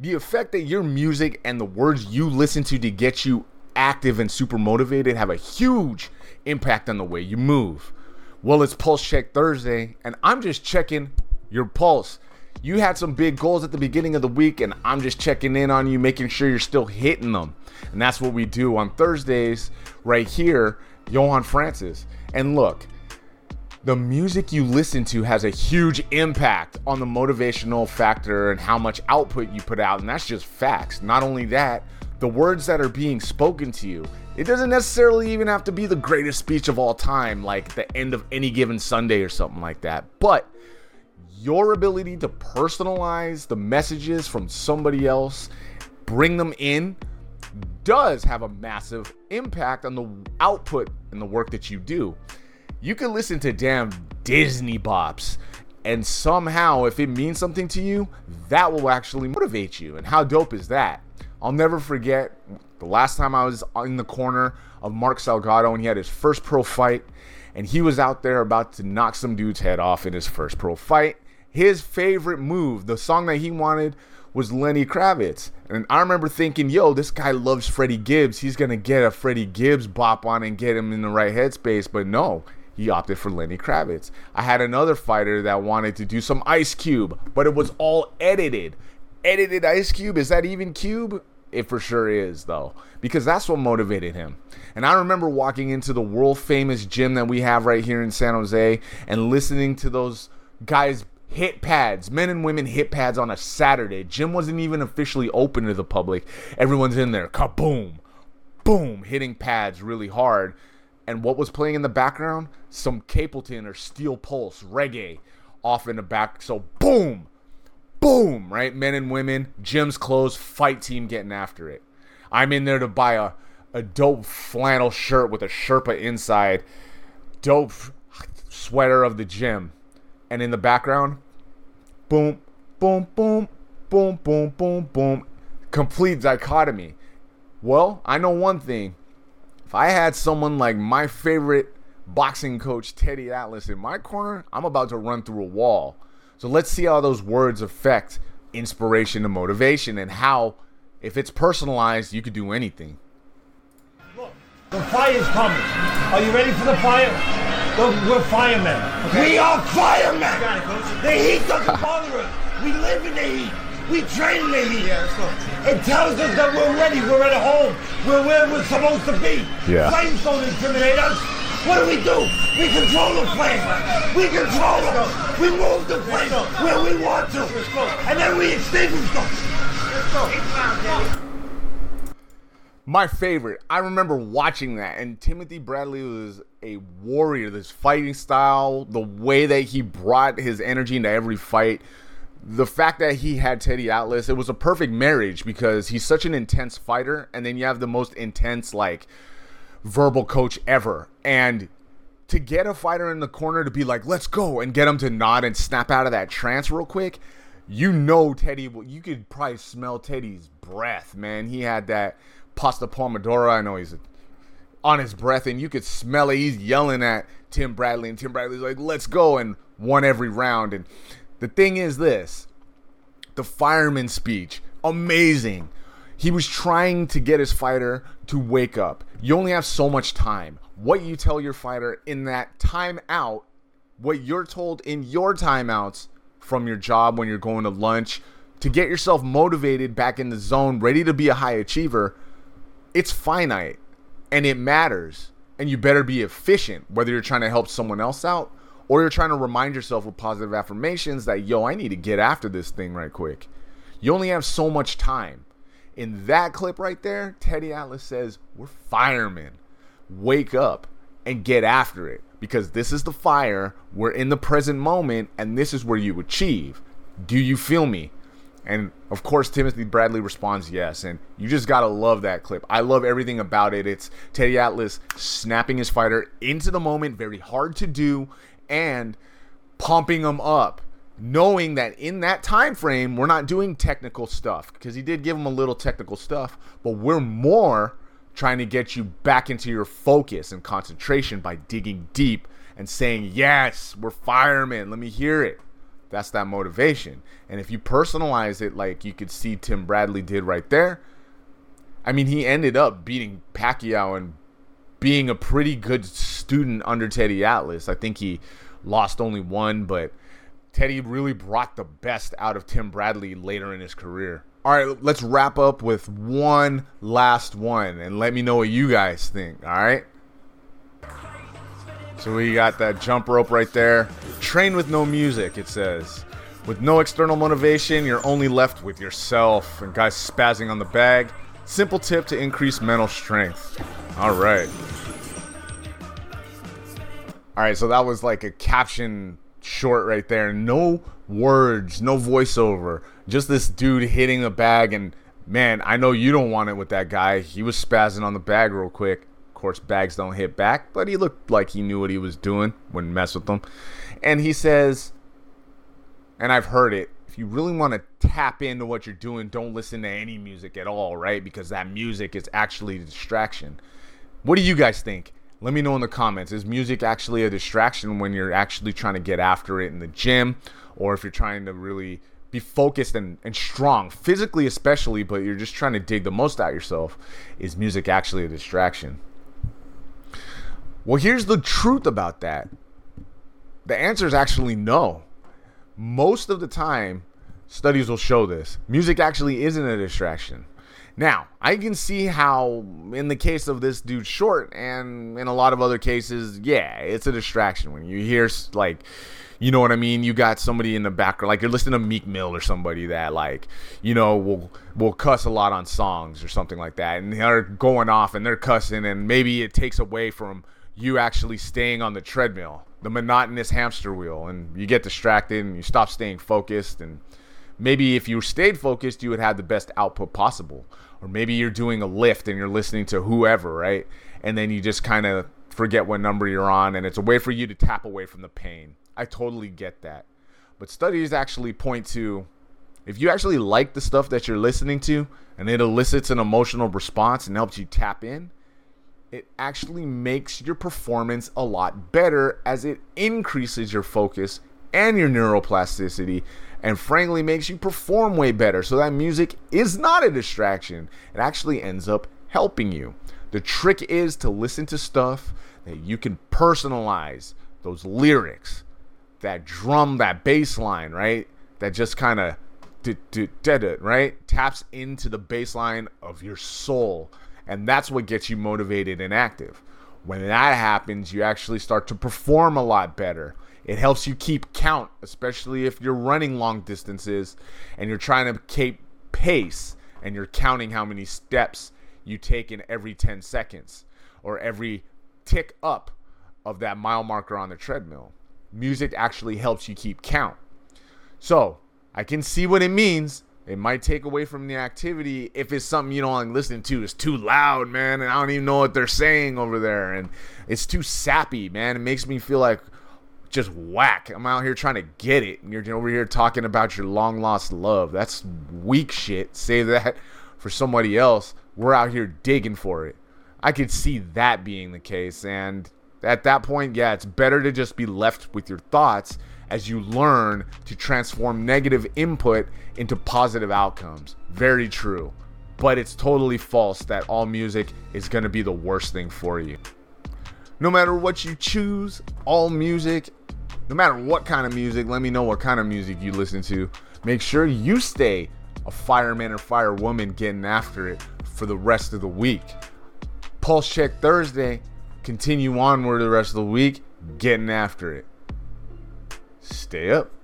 the effect that your music and the words you listen to to get you active and super motivated have a huge impact on the way you move. Well, it's Pulse Check Thursday, and I'm just checking your pulse. You had some big goals at the beginning of the week, and I'm just checking in on you, making sure you're still hitting them. And that's what we do on Thursdays right here, Johann Francis. And look, the music you listen to has a huge impact on the motivational factor and how much output you put out. And that's just facts. Not only that, the words that are being spoken to you. It doesn't necessarily even have to be the greatest speech of all time, like the end of any given Sunday or something like that. But your ability to personalize the messages from somebody else, bring them in, does have a massive impact on the output and the work that you do. You can listen to damn Disney bops, and somehow, if it means something to you, that will actually motivate you. And how dope is that? I'll never forget the last time I was in the corner of Mark Salgado and he had his first pro fight, and he was out there about to knock some dude's head off in his first pro fight. His favorite move, the song that he wanted, was Lenny Kravitz. And I remember thinking, yo, this guy loves Freddie Gibbs. He's going to get a Freddie Gibbs bop on and get him in the right headspace. But no, he opted for Lenny Kravitz. I had another fighter that wanted to do some Ice Cube, but it was all edited edited Ice Cube. Is that even Cube? It for sure is, though, because that's what motivated him. And I remember walking into the world famous gym that we have right here in San Jose and listening to those guys hit pads, men and women hit pads on a Saturday. Gym wasn't even officially open to the public. Everyone's in there, kaboom, boom, hitting pads really hard. And what was playing in the background? Some Capleton or Steel Pulse reggae off in the back. So boom, boom, right? Men and women, gyms closed, fight team getting after it. I'm in there to buy a, a dope flannel shirt with a Sherpa inside, dope sweater of the gym. And in the background, boom, boom, boom, boom, boom, boom, boom. Complete dichotomy. Well, I know one thing. If I had someone like my favorite boxing coach, Teddy Atlas, in my corner, I'm about to run through a wall so let's see how those words affect inspiration and motivation and how, if it's personalized, you could do anything. Look, the fire's coming. Are you ready for the fire? Look, we're firemen. Okay? We are firemen. It, the heat doesn't bother us. We live in the heat. We train in the. Yeah, let's go. It tells us that we're ready. We're at home. We're where we're supposed to be. Yeah. Flames don't intimidate us. What do we do? We control the flame. We control them. We move the flame where we want to. And then we extinguish them. My favorite. I remember watching that, and Timothy Bradley was a warrior. This fighting style, the way that he brought his energy into every fight, the fact that he had Teddy Atlas, it was a perfect marriage because he's such an intense fighter, and then you have the most intense, like, verbal coach ever. And to get a fighter in the corner to be like, let's go, and get him to nod and snap out of that trance real quick, you know Teddy, you could probably smell Teddy's breath, man. He had that pasta pomodoro. I know he's on his breath, and you could smell it. He's yelling at Tim Bradley, and Tim Bradley's like, let's go, and won every round. And the thing is this the fireman speech, amazing. He was trying to get his fighter to wake up. You only have so much time. What you tell your fighter in that timeout, what you're told in your timeouts from your job when you're going to lunch to get yourself motivated back in the zone, ready to be a high achiever, it's finite and it matters. And you better be efficient, whether you're trying to help someone else out or you're trying to remind yourself with positive affirmations that, yo, I need to get after this thing right quick. You only have so much time. In that clip right there, Teddy Atlas says, We're firemen. Wake up and get after it because this is the fire. We're in the present moment and this is where you achieve. Do you feel me? And of course, Timothy Bradley responds yes. And you just gotta love that clip. I love everything about it. It's Teddy Atlas snapping his fighter into the moment, very hard to do, and pumping him up knowing that in that time frame we're not doing technical stuff because he did give him a little technical stuff but we're more trying to get you back into your focus and concentration by digging deep and saying yes we're firemen let me hear it That's that motivation. And if you personalize it like you could see Tim Bradley did right there, I mean, he ended up beating Pacquiao and being a pretty good student under Teddy Atlas. I think he lost only one, but Teddy really brought the best out of Tim Bradley later in his career. All right, let's wrap up with one last one and let me know what you guys think. All right. So we got that jump rope right there. Train with no music, it says. With no external motivation, you're only left with yourself and guys spazzing on the bag. Simple tip to increase mental strength. All right. All right, so that was like a caption short right there. No words, no voiceover. Just this dude hitting the bag and man, I know you don't want it with that guy. He was spazzing on the bag real quick Of course, bags don't hit back, but he looked like he knew what he was doing. Wouldn't mess with them. And he says, and I've heard it. If you really want to tap into what you're doing, don't listen to any music at all, right? Because that music is actually a distraction. What do you guys think? Let me know in the comments. Is music actually a distraction when you're actually trying to get after it in the gym, or if you're trying to really be focused and, and strong, physically especially, but you're just trying to dig the most out yourself? Is music actually a distraction? Well, here's the truth about that. The answer is actually no. Most of the time, studies will show this. Music actually isn't a distraction. Now, I can see how, in the case of this dude short, and in a lot of other cases, yeah, it's a distraction. When you hear, like, you know what I mean? You got somebody in the background, like you're listening to Meek Mill or somebody that, like, you know, will will cuss a lot on songs or something like that, and they're going off and they're cussing, and maybe it takes away from you actually staying on the treadmill, the monotonous hamster wheel, and you get distracted and you stop staying focused. And maybe if you stayed focused, you would have the best output possible. Or maybe you're doing a lift and you're listening to whoever, right? And then you just kind of forget what number you're on, and it's a way for you to tap away from the pain. I totally get that. But studies actually point to if you actually like the stuff that you're listening to and it elicits an emotional response and helps you tap in, it actually makes your performance a lot better as it increases your focus and your neuroplasticity and frankly makes you perform way better. So that music is not a distraction. It actually ends up helping you. The trick is to listen to stuff that you can personalize those lyrics, that drum, that bass line, right? That just kind of right? Taps into the bass line of your soul and that's what gets you motivated and active. When that happens, you actually start to perform a lot better. It helps you keep count, especially if you're running long distances and you're trying to keep pace and you're counting how many steps you take in every 10 seconds or every tick up of that mile marker on the treadmill. Music actually helps you keep count. So, I can see what it means it might take away from the activity if it's something you don't like listening to. It's too loud, man, and I don't even know what they're saying over there, and it's too sappy, man. It makes me feel like just whack. I'm out here trying to get it, and you're over here talking about your long lost love. That's weak shit. Say that for somebody else. We're out here digging for it. I could see that being the case, and at that point, yeah, it's better to just be left with your thoughts as you learn to transform negative input into positive outcomes. Very true. But it's totally false that all music is going to be the worst thing for you. No matter what you choose, all music, no matter what kind of music, let me know what kind of music you listen to. Make sure you stay a fireman or firewoman getting after it for the rest of the week. Pulse Check Thursday, continue onward the rest of the week, getting after it. Stay up.